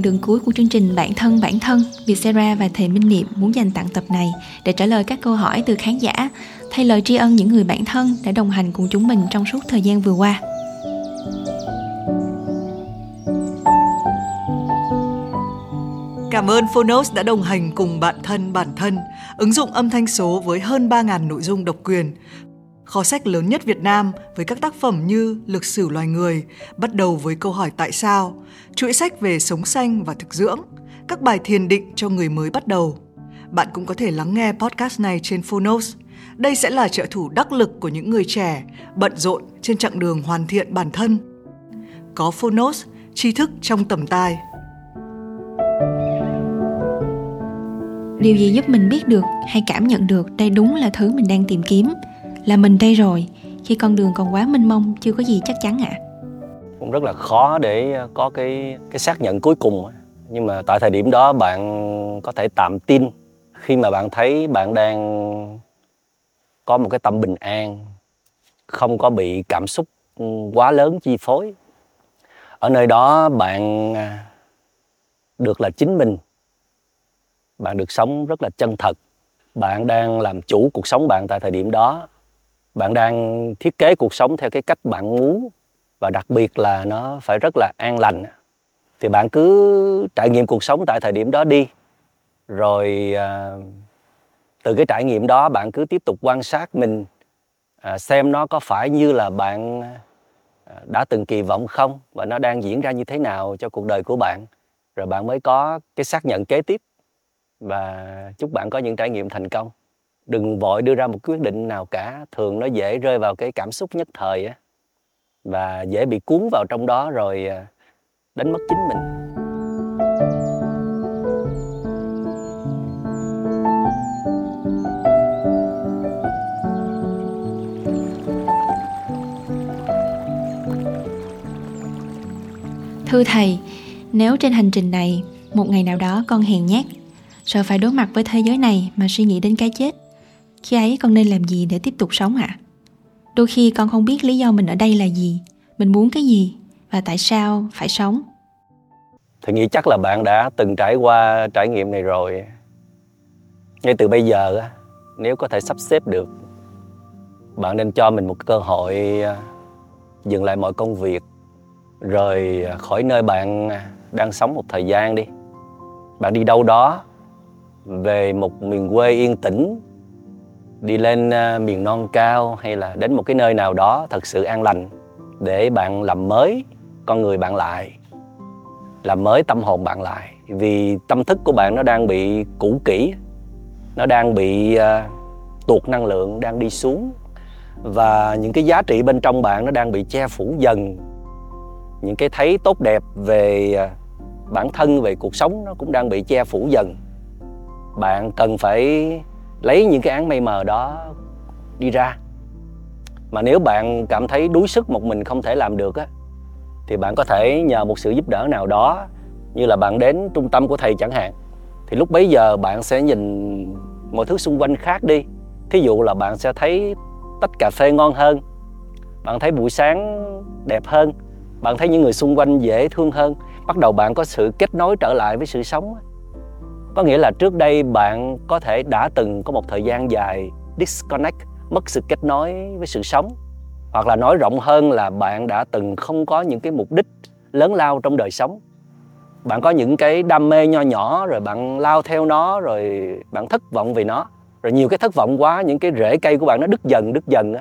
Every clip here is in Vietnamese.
Đoạn đường cuối của chương trình Bản thân bản thân, Vietcetera và thầy Minh Niệm muốn dành tặng tập này để trả lời các câu hỏi từ khán giả, thay lời tri ân những người bạn thân đã đồng hành cùng chúng mình trong suốt thời gian vừa qua. Cảm ơn Phonos đã đồng hành cùng bạn thân bản thân, ứng dụng âm thanh số với hơn 3.000 nội dung độc quyền. Kho sách lớn nhất Việt Nam với các tác phẩm như Lực sử loài người, bắt đầu với câu hỏi tại sao, chuỗi sách về sống xanh và thực dưỡng, các bài thiền định cho người mới bắt đầu. Bạn cũng có thể lắng nghe podcast này trên Phonos. Đây sẽ là trợ thủ đắc lực của những người trẻ, bận rộn trên chặng đường hoàn thiện bản thân. Có Phonos, tri thức trong tầm tay. điều gì giúp mình biết được hay cảm nhận được đây đúng là thứ mình đang tìm kiếm là mình đây rồi. Khi con đường còn quá mênh mông, chưa có gì chắc chắn ạ. À. cũng rất là khó để ờ, có cái cái xác nhận cuối cùng nhưng mà tại thời điểm đó bạn có thể tạm tin khi mà bạn thấy bạn đang có một cái tâm bình an, không có bị cảm xúc ừ, quá lớn chi phối. Ở nơi đó bạn à, được là chính mình. Bạn được sống rất là chân thật. Bạn đang làm chủ cuộc sống bạn tại thời điểm đó bạn đang thiết kế cuộc sống theo cái cách bạn muốn và đặc biệt là nó phải rất là an lành. Thì bạn cứ trải nghiệm cuộc sống tại thời điểm đó đi. Rồi à, từ cái trải nghiệm đó bạn cứ tiếp tục quan sát mình à, xem nó có phải như là bạn à, đã từng kỳ vọng không và nó đang diễn ra như thế nào cho cuộc đời của bạn. Rồi bạn mới có cái xác nhận kế tiếp và chúc bạn có những trải nghiệm thành công đừng vội đưa ra một quyết định nào cả. Thường nó dễ rơi vào cái cảm xúc nhất thời á, và dễ bị cuốn vào trong đó rồi à, đánh mất chính mình. Thưa thầy, nếu trên hành trình này một ngày nào đó con hèn nhát sợ phải đối mặt với thế giới này mà suy nghĩ đến cái chết? Khi ấy con nên làm gì để tiếp tục sống ạ? Đôi khi con không biết lý do mình ở đây là gì, mình muốn cái gì và tại sao phải sống. Thì nghĩ chắc là bạn đã từng trải qua trải nghiệm này rồi. Ngay từ bây giờ nếu có thể sắp xếp được, bạn nên cho mình một cơ hội à, dừng lại mọi công việc, rời khỏi nơi bạn đang sống một thời gian đi. Bạn đi đâu đó, về một miền quê yên tĩnh đi lên ờ, miền non cao hay là đến một cái nơi nào đó thật sự an lành để bạn làm mới con người bạn lại làm mới tâm hồn bạn lại. Vì tâm thức của bạn nó đang bị cũ kỹ nó đang bị uh, tuột năng lượng đang đi xuống và những cái giá trị bên trong bạn nó đang bị che phủ dần. Những cái thấy tốt đẹp về ờ, bản thân về cuộc sống nó cũng đang bị che phủ dần. Bạn cần phải lấy những cái án mây mờ đó đi ra. Mà nếu bạn cảm thấy đuối sức một mình không thể làm được á, thì bạn có thể nhờ một sự giúp đỡ nào đó, như là bạn đến trung tâm của thầy chẳng hạn. Thì lúc bấy giờ bạn sẽ nhìn mọi thứ xung quanh khác đi. Thí dụ là bạn sẽ thấy tách cà phê ngon hơn, bạn thấy buổi sáng đẹp hơn, bạn thấy những người xung quanh dễ thương hơn. Bắt đầu bạn có sự kết nối trở lại với sự sống có nghĩa là trước đây bạn có thể đã từng có một thời gian dài disconnect, mất sự kết nối với sự sống. Hoặc là nói rộng hơn là bạn đã từng không có những cái mục đích lớn lao trong đời sống. Bạn có những cái đam mê nho nhỏ rồi bạn lao theo nó rồi bạn thất vọng vì nó. Rồi nhiều cái thất vọng quá, những cái rễ cây của bạn nó đứt dần đứt dần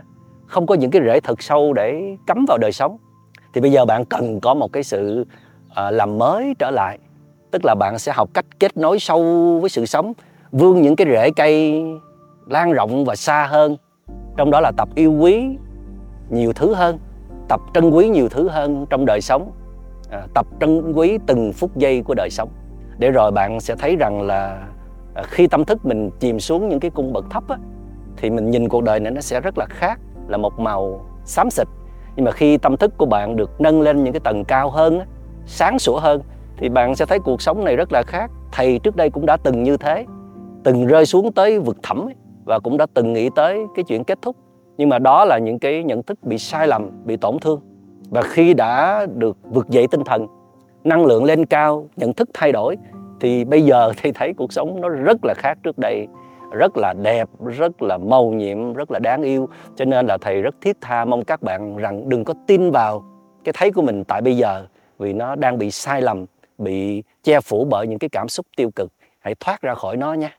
không có những cái rễ thật sâu để cắm vào đời sống. Thì bây giờ bạn cần có một cái sự ờ, làm mới trở lại tức là bạn sẽ học cách kết nối sâu với sự sống vươn những cái rễ cây lan rộng và xa hơn. Trong đó là tập yêu quý nhiều thứ hơn tập trân quý nhiều thứ hơn trong đời sống. À, tập trân quý từng phút giây của đời sống. Để rồi bạn sẽ thấy rằng là à, khi tâm thức mình chìm xuống những cái cung bậc thấp á, thì mình nhìn cuộc đời này nó sẽ rất là khác là một màu xám xịt. Nhưng mà khi tâm thức của bạn được nâng lên những cái tầng cao hơn á, sáng sủa hơn thì bạn sẽ thấy cuộc sống này rất là khác. Thầy trước đây cũng đã từng như thế từng rơi xuống tới vực thẳm ấy, và cũng đã từng nghĩ tới cái chuyện kết thúc. Nhưng mà đó là những cái nhận thức bị sai lầm bị tổn thương. Và khi đã được vực dậy tinh thần năng lượng lên cao nhận thức thay đổi thì bây giờ thì thấy cuộc sống nó rất là khác trước đây. Rất là đẹp rất là màu nhiệm rất là đáng yêu. Cho nên là thầy rất thiết tha mong các bạn rằng đừng có tin vào cái thấy của mình tại bây giờ vì nó đang bị sai lầm bị che phủ bởi những cái cảm xúc tiêu cực hãy thoát ra khỏi nó nhé.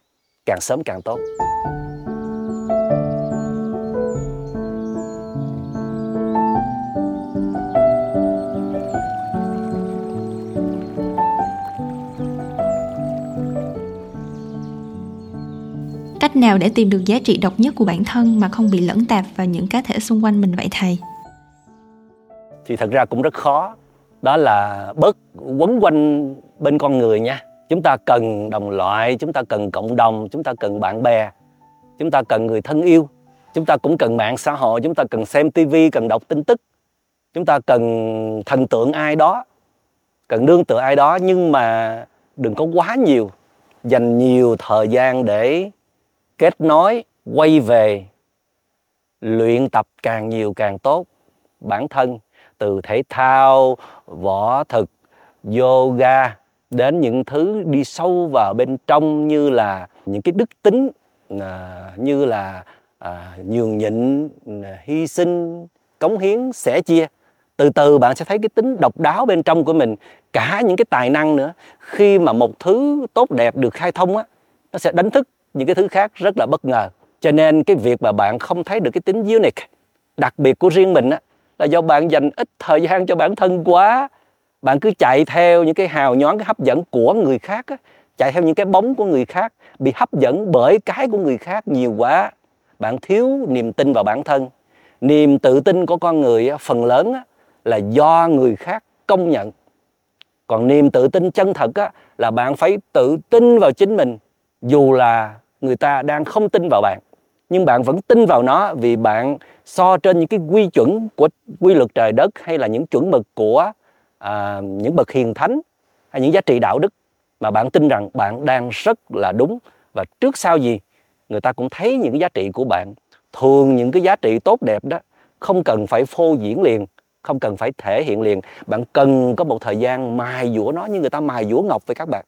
Càng sớm càng tốt. Cách nào để tìm được giá trị độc nhất của bản thân mà không bị lẫn tạp vào những cá thể xung quanh mình vậy thầy? Thì thật ra cũng rất khó đó là bớt quấn quanh bên con người nha. Chúng ta cần đồng loại, chúng ta cần cộng đồng, chúng ta cần bạn bè, chúng ta cần người thân yêu, chúng ta cũng cần mạng xã hội, chúng ta cần xem tivi cần đọc tin tức, chúng ta cần thần tượng ai đó, cần nương tựa ai đó. Nhưng mà đừng có quá nhiều, dành nhiều thời gian để kết nối, quay về, luyện tập càng nhiều càng tốt, bản thân từ thể thao võ thực yoga đến những thứ đi sâu vào bên trong như là những cái đức tính à, như là à, nhường nhịn à, hy sinh cống hiến sẻ chia. Từ từ bạn sẽ thấy cái tính độc đáo bên trong của mình cả những cái tài năng nữa. Khi mà một thứ tốt đẹp được khai thông á nó sẽ đánh thức những cái thứ khác rất là bất ngờ. Cho nên cái việc mà bạn không thấy được cái tính unique đặc biệt của riêng mình á là do bạn dành ít thời gian cho bản thân quá. Bạn cứ chạy theo những cái hào nhoáng cái hấp dẫn của người khác á, chạy theo những cái bóng của người khác bị hấp dẫn bởi cái của người khác nhiều quá. Bạn thiếu niềm tin vào bản thân. Niềm tự tin của con người á, phần lớn á, là do người khác công nhận. Còn niềm tự tin chân thật á, là bạn phải tự tin vào chính mình dù là người ta đang không tin vào bạn nhưng bạn vẫn tin vào nó vì bạn so trên những cái quy chuẩn của quy luật trời đất hay là những chuẩn mực của à, những bậc hiền thánh hay những giá trị đạo đức mà bạn tin rằng bạn đang rất là đúng và trước sau gì người ta cũng thấy những cái giá trị của bạn. Thường những cái giá trị tốt đẹp đó không cần phải phô diễn liền không cần phải thể hiện liền. Bạn cần có một thời gian mài dũa nó như người ta mài dũa ngọc với các bạn.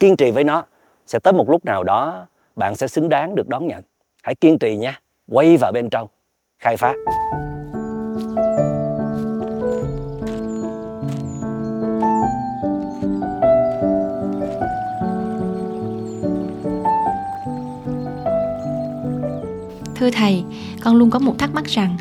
Kiên trì với nó sẽ tới một lúc nào đó bạn sẽ xứng đáng được đón nhận hãy kiên trì nhé quay vào bên trong khai phá thưa thầy, con luôn có một thắc mắc rằng,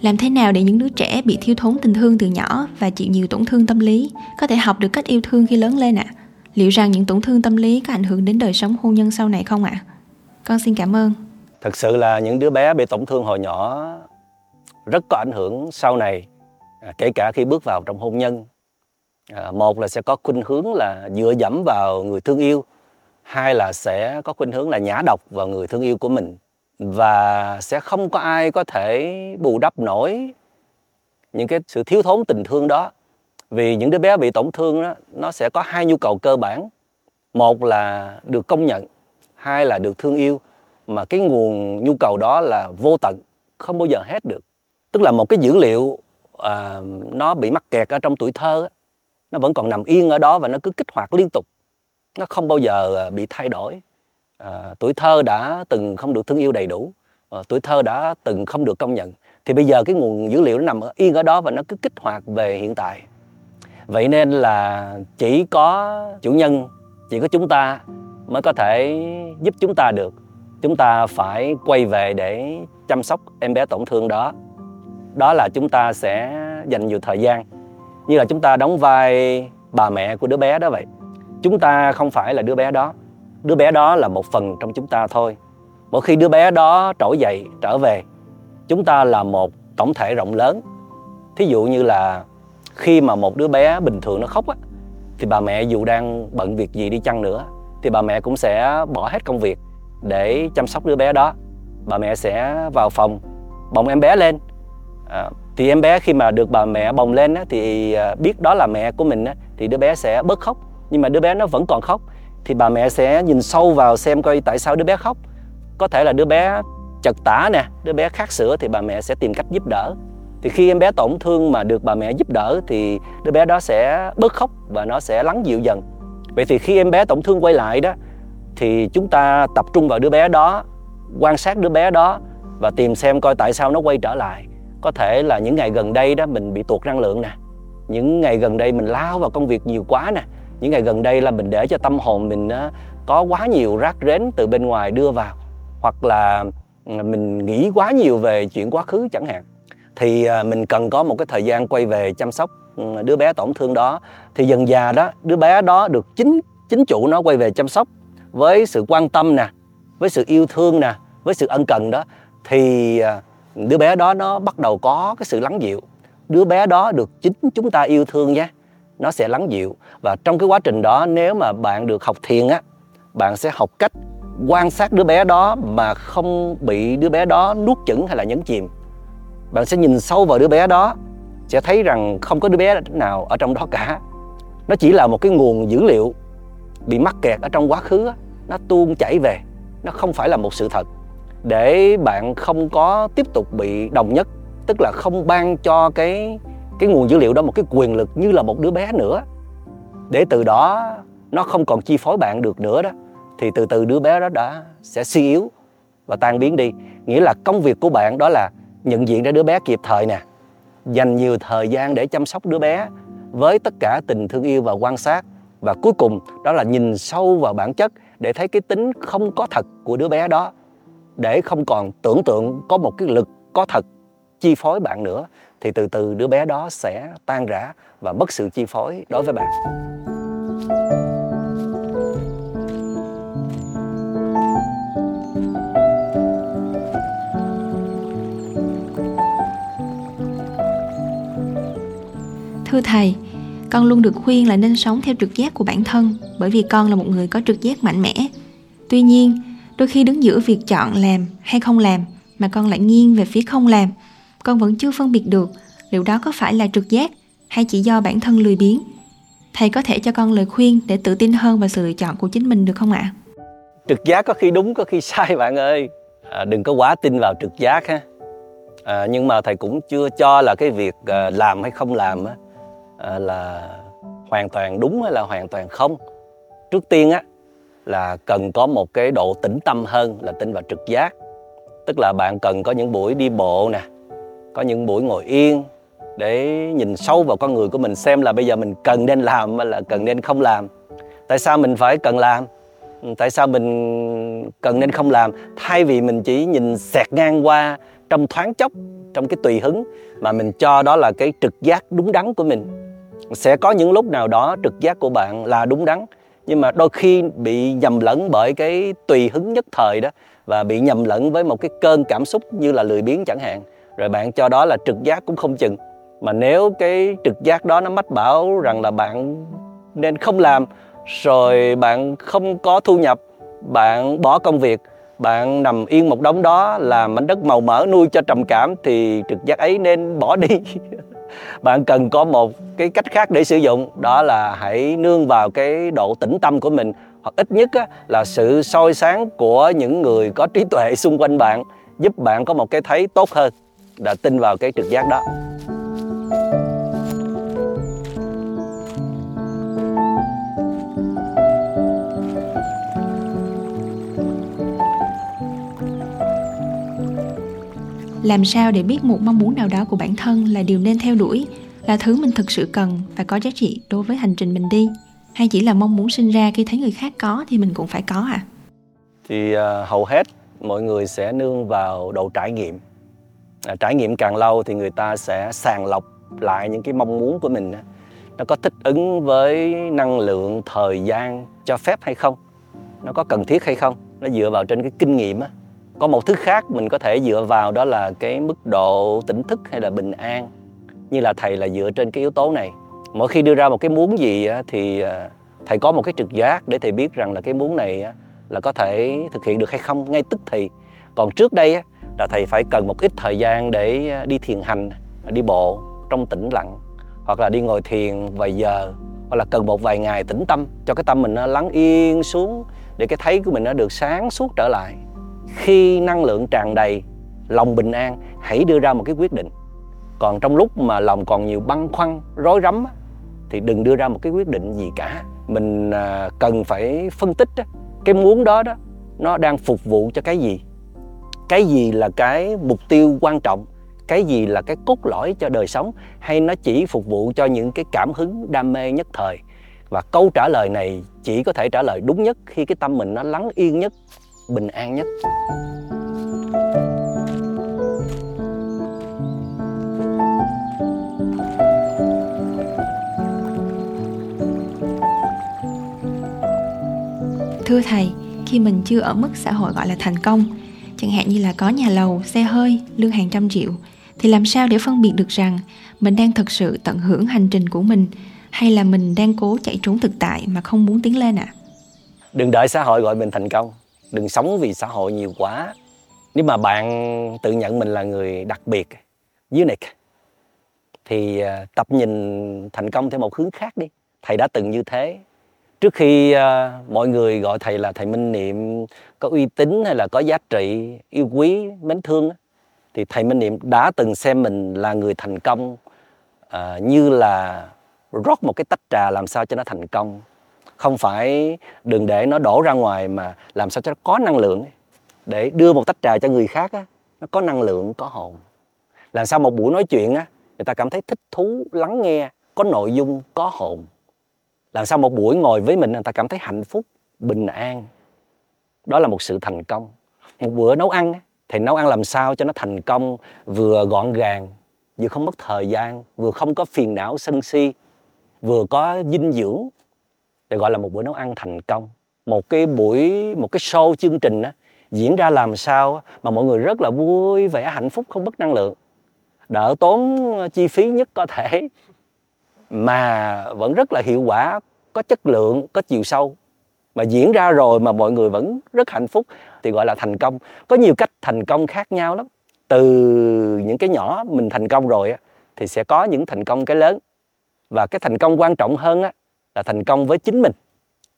làm thế nào để những đứa trẻ bị thiếu thốn tình thương từ nhỏ và chịu nhiều tổn thương tâm lý có thể học được cách yêu thương khi lớn lên ạ à? liệu rằng những tổn thương tâm lý có ảnh hưởng đến đời sống hôn nhân sau này không ạ à? con xin cảm ơn thật sự là những đứa bé bị tổn thương hồi nhỏ rất có ảnh hưởng sau này à, kể cả khi bước vào trong hôn nhân. À, một là sẽ có khuynh hướng là dựa dẫm vào người thương yêu hai là sẽ có khuynh hướng là nhã độc vào người thương yêu của mình và sẽ không có ai có thể bù đắp nổi những cái sự thiếu thốn tình thương đó. Vì những đứa bé bị tổn thương đó nó sẽ có hai nhu cầu cơ bản. Một là được công nhận hai là được thương yêu mà cái nguồn nhu cầu đó là vô tận không bao giờ hết được. Tức là một cái dữ liệu à, nó bị mắc kẹt ở trong tuổi thơ nó vẫn còn nằm yên ở đó và nó cứ kích hoạt liên tục. Nó không bao giờ à, bị thay đổi. À, tuổi thơ đã từng không được thương yêu đầy đủ à, tuổi thơ đã từng không được công nhận. Thì bây giờ cái nguồn dữ liệu nó nằm yên ở đó và nó cứ kích hoạt về hiện tại. Vậy nên là chỉ có chủ nhân chỉ có chúng ta mới có thể giúp chúng ta được chúng ta phải quay về để chăm sóc em bé tổn thương đó. Đó là chúng ta sẽ dành nhiều thời gian, như là chúng ta đóng vai bà mẹ của đứa bé đó vậy. Chúng ta không phải là đứa bé đó. Đứa bé đó là một phần trong chúng ta thôi. Mỗi khi đứa bé đó trỗi dậy, trở về, chúng ta là một tổng thể rộng lớn. Thí dụ như là khi mà một đứa bé bình thường nó khóc á, thì bà mẹ dù đang bận việc gì đi chăng nữa, thì bà mẹ cũng sẽ bỏ hết công việc để chăm sóc đứa bé đó. Bà mẹ sẽ vào phòng bồng em bé lên. À, thì em bé khi mà được bà mẹ bồng lên á, thì à, biết đó là mẹ của mình á, thì đứa bé sẽ bớt khóc. Nhưng mà đứa bé nó vẫn còn khóc. Thì bà mẹ sẽ nhìn sâu vào xem coi tại sao đứa bé khóc. Có thể là đứa bé chật tả nè đứa bé khát sữa thì bà mẹ sẽ tìm cách giúp đỡ. Thì khi em bé tổn thương mà được bà mẹ giúp đỡ thì đứa bé đó sẽ bớt khóc và nó sẽ lắng dịu dần. Vậy thì khi em bé tổn thương quay lại đó thì chúng ta tập trung vào đứa bé đó, quan sát đứa bé đó và tìm xem coi tại sao nó quay trở lại. Có thể là những ngày gần đây đó, mình bị tuột năng lượng nè. Những ngày gần đây mình lao vào công việc nhiều quá nè. Những ngày gần đây là mình để cho tâm hồn mình có quá nhiều rác rến từ bên ngoài đưa vào. Hoặc là ừ, mình nghĩ quá nhiều về chuyện quá khứ chẳng hạn. Thì à, mình cần có một cái thời gian quay về chăm sóc ừ, đứa bé tổn thương đó. Thì dần già đó, đứa bé đó được chính chính chủ nó quay về chăm sóc với sự quan tâm nè, với sự yêu thương nè, với sự ân cần đó, thì à, đứa bé đó nó bắt đầu có cái sự lắng dịu. Đứa bé đó được chính chúng ta yêu thương nhé, nó sẽ lắng dịu. Và trong cái quá trình đó, nếu mà bạn được học thiền á, bạn sẽ học cách quan sát đứa bé đó mà không bị đứa bé đó nuốt chửng hay là nhấn chìm. Bạn sẽ nhìn sâu vào đứa bé đó, sẽ thấy rằng không có đứa bé nào ở trong đó cả. Nó chỉ là một cái nguồn dữ liệu bị mắc kẹt ở trong quá khứ nó tuôn chảy về. Nó không phải là một sự thật. Để bạn không có tiếp tục bị đồng nhất, tức là không ban cho cái cái nguồn dữ liệu đó một cái quyền lực như là một đứa bé nữa, để từ đó nó không còn chi phối bạn được nữa đó, thì từ từ đứa bé đó đã sẽ suy yếu và tan biến đi. Nghĩa là công việc của bạn đó là nhận diện ra đứa bé kịp thời nè, dành nhiều thời gian để chăm sóc đứa bé với tất cả tình thương yêu và quan sát, và cuối cùng đó là nhìn sâu vào bản chất để thấy cái tính không có thật của đứa bé đó để không còn tưởng tượng có một cái lực có thật chi phối bạn nữa thì từ từ đứa bé đó sẽ tan rã và mất sự chi phối đối với bạn. Thưa thầy, con luôn được khuyên là nên sống theo trực giác của bản thân bởi vì con là một người có trực giác mạnh mẽ. Tuy nhiên, đôi khi đứng giữa việc chọn làm hay không làm mà con lại nghiêng về phía không làm, con vẫn chưa phân biệt được liệu đó có phải là trực giác hay chỉ do bản thân lười biếng. Thầy có thể cho con lời khuyên để tự tin hơn vào sự lựa chọn của chính mình được không ạ? Trực giác có khi đúng có khi sai bạn ơi. À, đừng có quá tin vào trực giác ha. À, nhưng mà thầy cũng chưa cho là cái việc à, làm hay không làm á, Ờ, là hoàn toàn đúng hay là hoàn toàn không? Trước tiên á, là cần có một cái độ tĩnh tâm hơn là tin vào trực giác. Tức là bạn cần có những buổi đi bộ nè, có những buổi ngồi yên để nhìn sâu vào con người của mình xem là bây giờ mình cần nên làm hay là cần nên không làm. Tại sao mình phải cần làm? Ừ, tại sao mình cần nên không làm? Thay vì mình chỉ nhìn xẹt ngang qua trong thoáng chốc, trong cái tùy hứng mà mình cho đó là cái trực giác đúng đắn của mình sẽ có những lúc nào đó trực giác của bạn là đúng đắn, nhưng mà đôi khi bị nhầm lẫn bởi cái tùy hứng nhất thời đó và bị nhầm lẫn với một cái cơn cảm xúc như là lười biếng chẳng hạn. Rồi bạn cho đó là trực giác cũng không chừng. Mà nếu cái trực giác đó nó mách bảo rằng là bạn nên không làm, rồi bạn không có thu nhập, bạn bỏ công việc, bạn nằm yên một đống đó làm mảnh đất màu mỡ nuôi cho trầm cảm thì trực giác ấy nên bỏ đi. bạn cần có một cái cách khác để sử dụng đó là hãy nương vào cái độ tĩnh tâm của mình. Hoặc ít nhất á, là sự soi sáng của những người có trí tuệ xung quanh bạn giúp bạn có một cái thấy tốt hơn đã tin vào cái trực giác đó. Làm sao để biết một mong muốn nào đó của bản thân là điều nên theo đuổi? Là thứ mình thực sự cần và có giá trị đối với hành trình mình đi. Hay chỉ là mong muốn sinh ra khi thấy người khác có thì mình cũng phải có à? Thì uh, hầu hết mọi người sẽ nương vào độ trải nghiệm. À, trải nghiệm càng lâu thì người ta sẽ sàng lọc lại những cái mong muốn của mình nó có thích ứng với năng lượng thời gian cho phép hay không? Nó có cần thiết hay không? Nó dựa vào trên cái kinh nghiệm á có một thứ khác mình có thể dựa vào đó là cái mức độ tỉnh thức hay là bình an. Như là thầy là dựa trên cái yếu tố này. Mỗi khi đưa ra một cái muốn gì thì à, thầy có một cái trực giác để thầy biết rằng là cái muốn này là có thể thực hiện được hay không, ngay tức thì. Còn trước đây là thầy phải cần một ít thời gian để à, đi thiền hành, đi bộ trong tĩnh lặng, hoặc là đi ngồi thiền vài giờ, hoặc là cần một vài ngày tĩnh tâm cho cái tâm mình nó lắng yên xuống, để cái thấy của mình nó được sáng suốt trở lại khi năng lượng tràn đầy, lòng bình an, hãy đưa ra một cái quyết định. Còn trong lúc mà lòng còn nhiều băn khoăn, rối rắm thì đừng đưa ra một cái quyết định gì cả. Mình à, cần phải phân tích cái muốn đó đó, nó đang phục vụ cho cái gì? Cái gì là cái mục tiêu quan trọng? Cái gì là cái cốt lõi cho đời sống? Hay nó chỉ phục vụ cho những cái cảm hứng, đam mê nhất thời? Và câu trả lời này chỉ có thể trả lời đúng nhất khi cái tâm mình nó lắng yên nhất bình an nhất thưa thầy khi mình chưa ở mức xã hội gọi là thành công chẳng hạn như là có nhà lầu xe hơi lương hàng trăm triệu thì làm sao để phân biệt được rằng mình đang thực sự tận hưởng hành trình của mình hay là mình đang cố chạy trốn thực tại mà không muốn tiến lên ạ à? đừng đợi xã hội gọi mình thành công đừng sống vì xã hội nhiều quá. Nếu mà bạn tự nhận mình là người đặc biệt unique thì à, tập nhìn thành công theo một hướng khác đi. Thầy đã từng như thế. Trước khi uh, mọi người gọi thầy là thầy minh niệm có uy tín hay là có giá trị yêu quý mến thương thì thầy minh niệm đã từng xem mình là người thành công uh, như là rót một cái tách trà làm sao cho nó thành công không phải đừng để nó đổ ra ngoài mà làm sao cho nó có năng lượng để đưa một tách trà cho người khác á, nó có năng lượng có hồn. Làm sao một buổi nói chuyện á người ta cảm thấy thích thú lắng nghe có nội dung có hồn. Làm sao một buổi ngồi với mình người ta cảm thấy hạnh phúc bình an. Đó là một sự thành công. Một bữa nấu ăn thì nấu ăn làm sao cho nó thành công vừa gọn gàng vừa không mất thời gian vừa không có phiền não sân si vừa có dinh dưỡng để gọi là một bữa nấu ăn thành công. Một cái buổi một cái show chương trình á, diễn ra làm sao mà mọi người rất là vui vẻ hạnh phúc không mất năng lượng. Đỡ tốn ờ, chi phí nhất có thể. Mà vẫn rất là hiệu quả có chất lượng có chiều sâu. Mà diễn ra rồi mà mọi người vẫn rất hạnh phúc thì gọi là thành công. Có nhiều cách thành công khác nhau lắm. Từ những cái nhỏ mình thành công rồi thì sẽ có những thành công cái lớn. Và cái thành công quan trọng hơn là thành công với chính mình.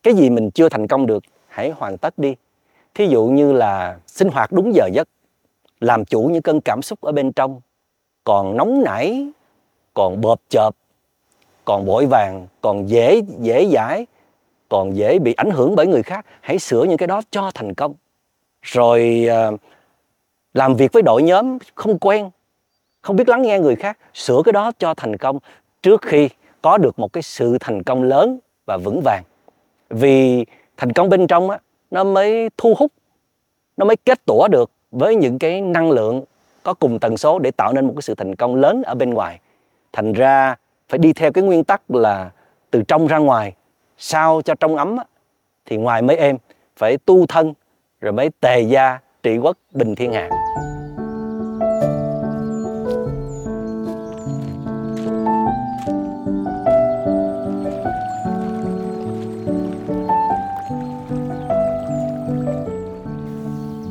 Cái gì mình chưa thành công được, hãy hoàn tất đi. Thí dụ như là sinh hoạt đúng giờ giấc, làm chủ những cơn cảm xúc ở bên trong, còn nóng nảy, còn bợp chợp, còn vội vàng, còn dễ dễ dãi, còn dễ bị ảnh hưởng bởi người khác, hãy sửa những cái đó cho thành công. Rồi ờ, làm việc với đội nhóm không quen, không biết lắng nghe người khác, sửa cái đó cho thành công trước khi có được một cái sự thành công lớn và vững vàng. Vì thành công bên trong á, nó mới thu hút, nó mới kết tủa được với những cái năng lượng có cùng tần số để tạo nên một cái sự thành công lớn ở bên ngoài. Thành ra phải đi theo cái nguyên tắc là từ trong ra ngoài, sao cho trong ấm thì ngoài mới êm phải tu thân, rồi mới tề gia trị quốc bình thiên hạ.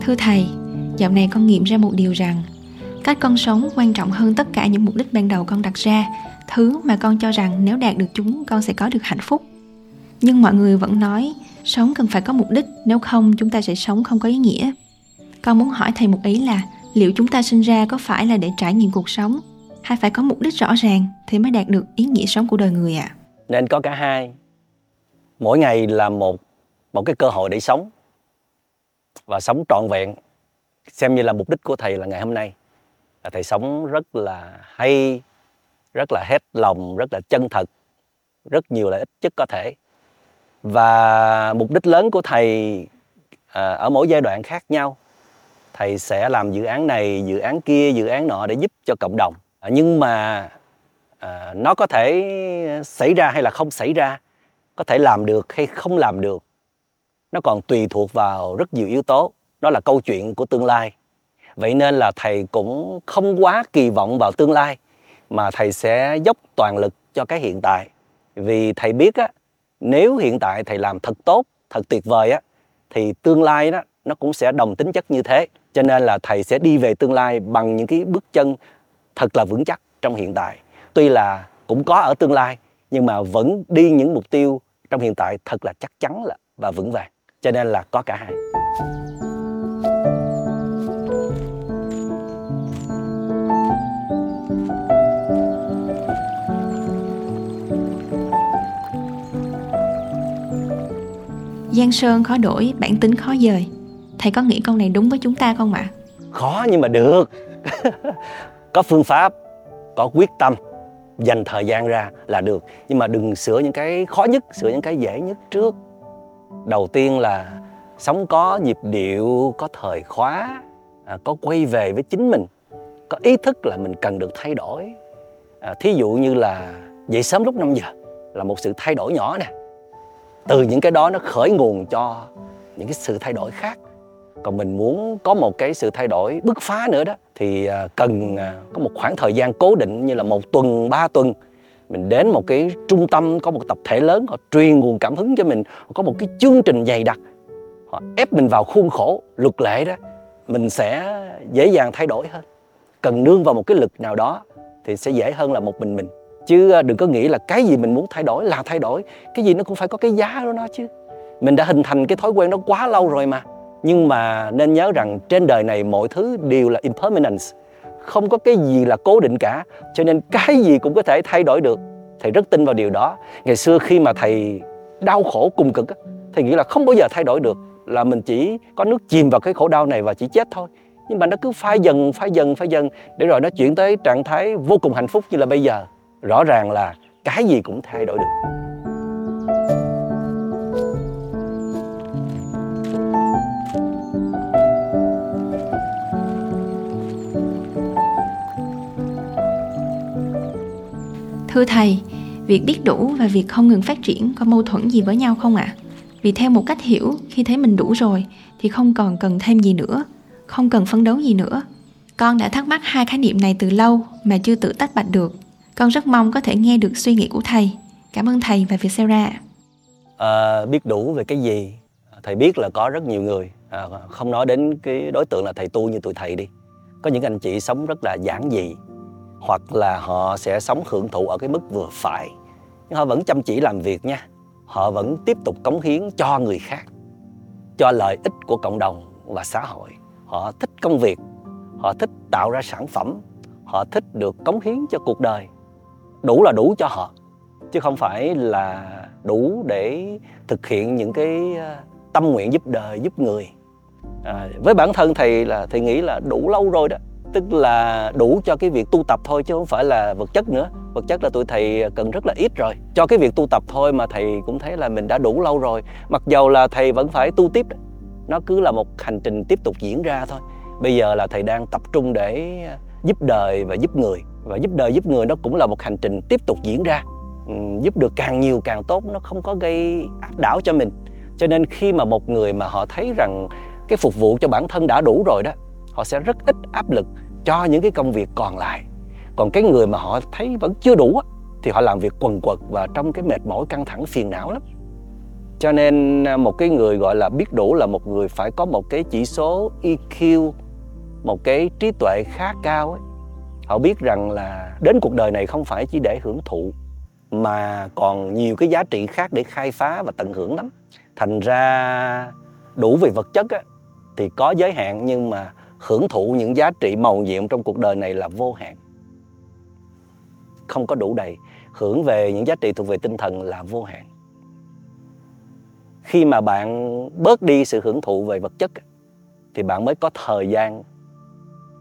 Thưa thầy, dạo này con nghiệm ra một điều rằng cách con sống quan trọng hơn tất cả những mục đích ban đầu con đặt ra thứ mà con cho rằng nếu đạt được chúng con sẽ có được hạnh phúc. Nhưng mọi người vẫn nói sống cần phải có mục đích nếu không chúng ta sẽ sống không có ý nghĩa. Con muốn hỏi thầy một ý là liệu chúng ta sinh ra có phải là để trải nghiệm cuộc sống hay phải có mục đích rõ ràng thì mới đạt được ý nghĩa sống của đời người ạ? À? nên có cả hai. Mỗi ngày là một một cái cơ hội để sống và sống trọn vẹn xem như là mục đích của thầy là ngày hôm nay. Là thầy sống rất là hay rất là hết lòng rất là chân thật rất nhiều lợi ích chất có thể. Và mục đích lớn của thầy à, ở mỗi giai đoạn khác nhau. Thầy sẽ làm dự án này dự án kia dự án nọ để giúp cho cộng đồng. À, nhưng mà à, nó có thể xảy ra hay là không xảy ra có thể làm được hay không làm được nó còn tùy thuộc vào rất nhiều yếu tố. Đó là câu chuyện của tương lai. Vậy nên là thầy cũng không quá kỳ vọng vào tương lai, mà thầy sẽ dốc toàn lực cho cái hiện tại. Vì thầy biết á, nếu hiện tại thầy làm thật tốt, thật tuyệt vời á, thì tương lai đó, nó cũng sẽ đồng tính chất như thế. Cho nên là thầy sẽ đi về tương lai bằng những cái bước chân thật là vững chắc trong hiện tại. Tuy là cũng có ở tương lai, nhưng mà vẫn đi những mục tiêu trong hiện tại thật là chắc chắn là, và vững vàng cho nên là có cả hai. Giang sơn khó đổi, bản tính khó dời. Thầy có nghĩ con này đúng với chúng ta không ạ? À? Khó nhưng mà được. Có phương pháp, có quyết tâm. Dành thời gian ra là được. Nhưng mà đừng sửa những cái khó nhất Sửa những cái dễ nhất trước. Đầu tiên là sống có nhịp điệu, có thời khóa, à, có quay về với chính mình, có ý thức là mình cần được thay đổi. À, thí dụ như là dậy sớm lúc 5 giờ là một sự thay đổi nhỏ nè từ những cái đó nó khởi nguồn cho những cái sự thay đổi khác còn mình muốn có một cái sự thay đổi bứt phá nữa đó thì à, cần à, có một khoảng thời gian cố định như là một tuần ba tuần mình đến một cái trung tâm, có một tập thể lớn, họ truyền nguồn cảm hứng cho mình, họ có một cái chương trình dày đặc. Họ ép mình vào khuôn khổ luật lệ đó, mình sẽ dễ dàng thay đổi hơn. Cần nương vào một cái lực nào đó thì sẽ dễ hơn là một mình mình. Chứ à, đừng có nghĩ là cái gì mình muốn thay đổi là thay đổi, cái gì nó cũng phải có cái giá của nó chứ. Mình đã hình thành cái thói quen đó quá lâu rồi mà. Nhưng mà nên nhớ rằng trên đời này mọi thứ đều là impermanence không có cái gì là cố định cả. Cho nên cái gì cũng có thể thay đổi được. Thầy rất tin vào điều đó. Ngày xưa khi mà thầy đau khổ cùng cực thầy nghĩ là không bao giờ thay đổi được, là mình chỉ có nước chìm vào cái khổ đau này và chỉ chết thôi. Nhưng mà nó cứ phai dần phai dần phai dần, để rồi nó chuyển tới trạng thái vô cùng hạnh phúc như là bây giờ. Rõ ràng là cái gì cũng thay đổi được. Thưa thầy, việc biết đủ và việc không ngừng phát triển có mâu thuẫn gì với nhau không ạ? À? Vì theo một cách hiểu, khi thấy mình đủ rồi thì không còn cần thêm gì nữa, không cần phấn đấu gì nữa. Con đã thắc mắc hai khái niệm này từ lâu mà chưa tự tách bạch được con rất mong có thể nghe được suy nghĩ của thầy. Cảm ơn thầy và Vietcetera. À, biết đủ về cái gì? Thầy biết là có rất nhiều người, à, không nói đến cái đối tượng là thầy tu như tụi thầy đi. Có những anh chị sống rất là giản dị, hoặc là họ sẽ sống hưởng thụ ở cái mức vừa phải. Nhưng họ vẫn chăm chỉ làm việc nha. Họ vẫn tiếp tục cống hiến cho người khác, cho lợi ích của cộng đồng và xã hội. Họ thích công việc, họ thích tạo ra sản phẩm, họ thích được cống hiến cho cuộc đời đủ là đủ cho họ chứ không phải là đủ để thực hiện những cái ờ, tâm nguyện giúp đời giúp người à, với bản thân thầy là thầy nghĩ là đủ lâu rồi đó tức là đủ cho cái việc tu tập thôi chứ không phải là vật chất nữa. Vật chất là tụi thầy cần rất là ít rồi. Cho cái việc tu tập thôi mà thầy cũng thấy là mình đã đủ lâu rồi. Mặc dầu là thầy vẫn phải tu tiếp nó cứ là một hành trình tiếp tục diễn ra thôi. Bây giờ là thầy đang tập trung để giúp đời và giúp người. Và giúp đời giúp người nó cũng là một hành trình tiếp tục diễn ra. Ừ, giúp được càng nhiều càng tốt, nó không có gây áp đảo cho mình. Cho nên khi mà một người mà họ thấy rằng cái phục vụ cho bản thân đã đủ rồi đó họ sẽ rất ít áp lực cho những cái công việc còn lại. Còn cái người mà họ thấy vẫn chưa đủ thì họ làm việc quần quật và trong cái mệt mỏi căng thẳng phiền não lắm. Cho nên à, một cái người gọi là biết đủ là một người phải có một cái chỉ số EQ một cái trí tuệ khá cao ấy. Họ biết rằng là đến cuộc đời này không phải chỉ để hưởng thụ mà còn nhiều cái giá trị khác để khai phá và tận hưởng lắm. Thành ra đủ về vật chất á, thì có giới hạn nhưng mà hưởng thụ những giá trị màu nhiệm trong cuộc đời này là vô hạn. Không có đủ đầy, hưởng về những giá trị thuộc về tinh thần là vô hạn. Khi mà bạn bớt đi sự hưởng thụ về vật chất, thì bạn mới có thời gian,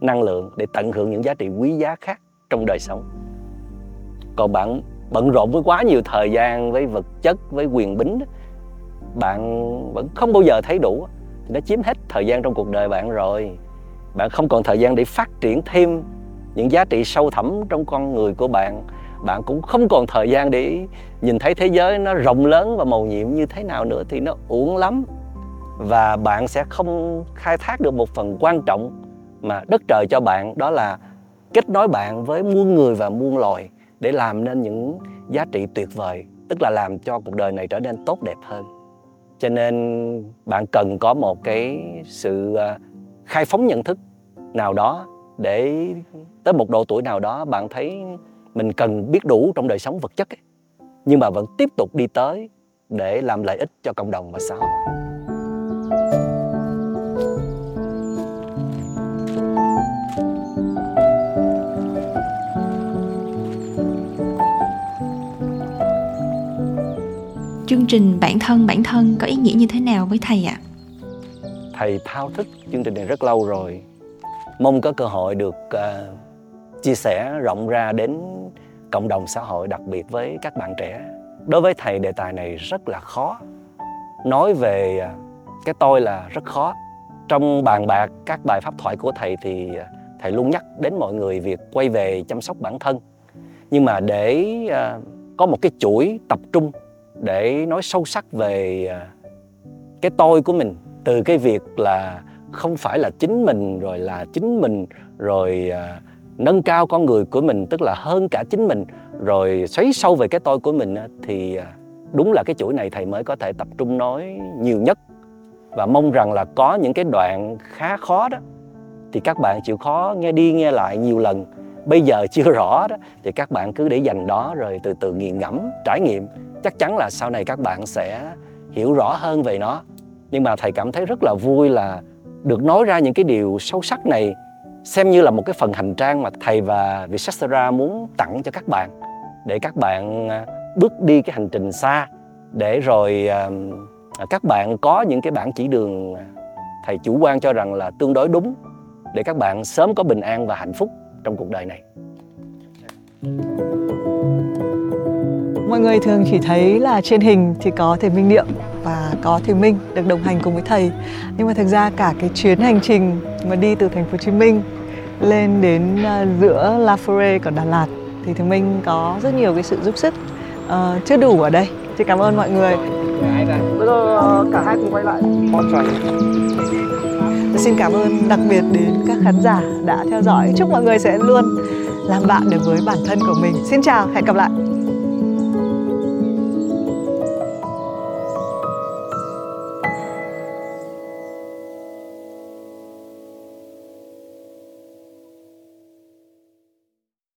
năng lượng để tận hưởng những giá trị quý giá khác trong đời sống. Còn bạn bận rộn với quá nhiều thời gian, với vật chất, với quyền bính bạn vẫn không bao giờ thấy đủ thì nó chiếm hết thời gian trong cuộc đời bạn rồi bạn không còn thời gian để phát triển thêm những giá trị sâu thẳm trong con người của bạn. Bạn cũng không còn thời gian để nhìn thấy thế giới nó rộng lớn và màu nhiệm như thế nào nữa thì nó uổng lắm. Và bạn sẽ không khai thác được một phần quan trọng mà đất trời cho bạn, đó là kết nối bạn với muôn người và muôn loài để làm nên những giá trị tuyệt vời, tức là làm cho cuộc đời này trở nên tốt đẹp hơn. Cho nên bạn cần có một cái sự à, khai phóng nhận thức nào đó để tới một độ tuổi nào đó bạn thấy mình cần biết đủ trong đời sống vật chất ấy, nhưng mà vẫn tiếp tục đi tới để làm lợi ích cho cộng đồng và xã hội chương trình bản thân bản thân có ý nghĩa như thế nào với thầy ạ? À? Thầy thao thức chương trình này rất lâu rồi. Mong có cơ hội được uh, chia sẻ rộng ra đến cộng đồng xã hội đặc biệt với các bạn trẻ. Đối với thầy đề tài này rất là khó. Nói về ờ, cái tôi là rất khó. Trong bàn bạc các bài pháp thoại của thầy thì ờ, thầy luôn nhắc đến mọi người việc quay về chăm sóc bản thân. Nhưng mà để uh, có một cái chuỗi tập trung để nói sâu sắc về cái tôi của mình từ cái việc là không phải là chính mình rồi là chính mình rồi à, nâng cao con người của mình tức là hơn cả chính mình rồi xoáy sâu về cái tôi của mình thì à, đúng là cái chuỗi này thầy mới có thể tập trung nói nhiều nhất. Và mong rằng là có những cái đoạn khá khó đó thì các bạn chịu khó nghe đi nghe lại nhiều lần. Bây giờ chưa rõ đó thì các bạn cứ để dành đó rồi từ từ nghiền ngẫm trải nghiệm. Chắc chắn là sau này các bạn sẽ hiểu rõ hơn về nó nhưng mà thầy cảm thấy rất là vui là được nói ra những cái điều sâu sắc này, xem như là một cái phần hành trang mà thầy và Vichestra muốn tặng cho các bạn, để các bạn à, bước đi cái hành trình xa, để rồi à, các bạn có những cái bản chỉ đường thầy chủ quan cho rằng là tương đối đúng, để các bạn sớm có bình an và hạnh phúc trong cuộc đời này. Mọi người thường chỉ thấy là trên hình thì có thầy Minh Niệm và có thầy Minh được đồng hành cùng với thầy. Nhưng mà thực ra cả cái chuyến hành trình mà đi từ thành phố Hồ Chí Minh lên đến à, giữa La Forêt của Đà Lạt thì thầy Minh có rất nhiều cái sự giúp sức uh, chưa đủ ở đây. Xin cảm ơn mọi người. Bây giờ cả hai cùng quay lại. Xin cảm ơn đặc biệt đến các khán giả đã theo dõi. Chúc mọi người sẽ luôn làm bạn được với bản thân của mình. Xin chào hẹn gặp lại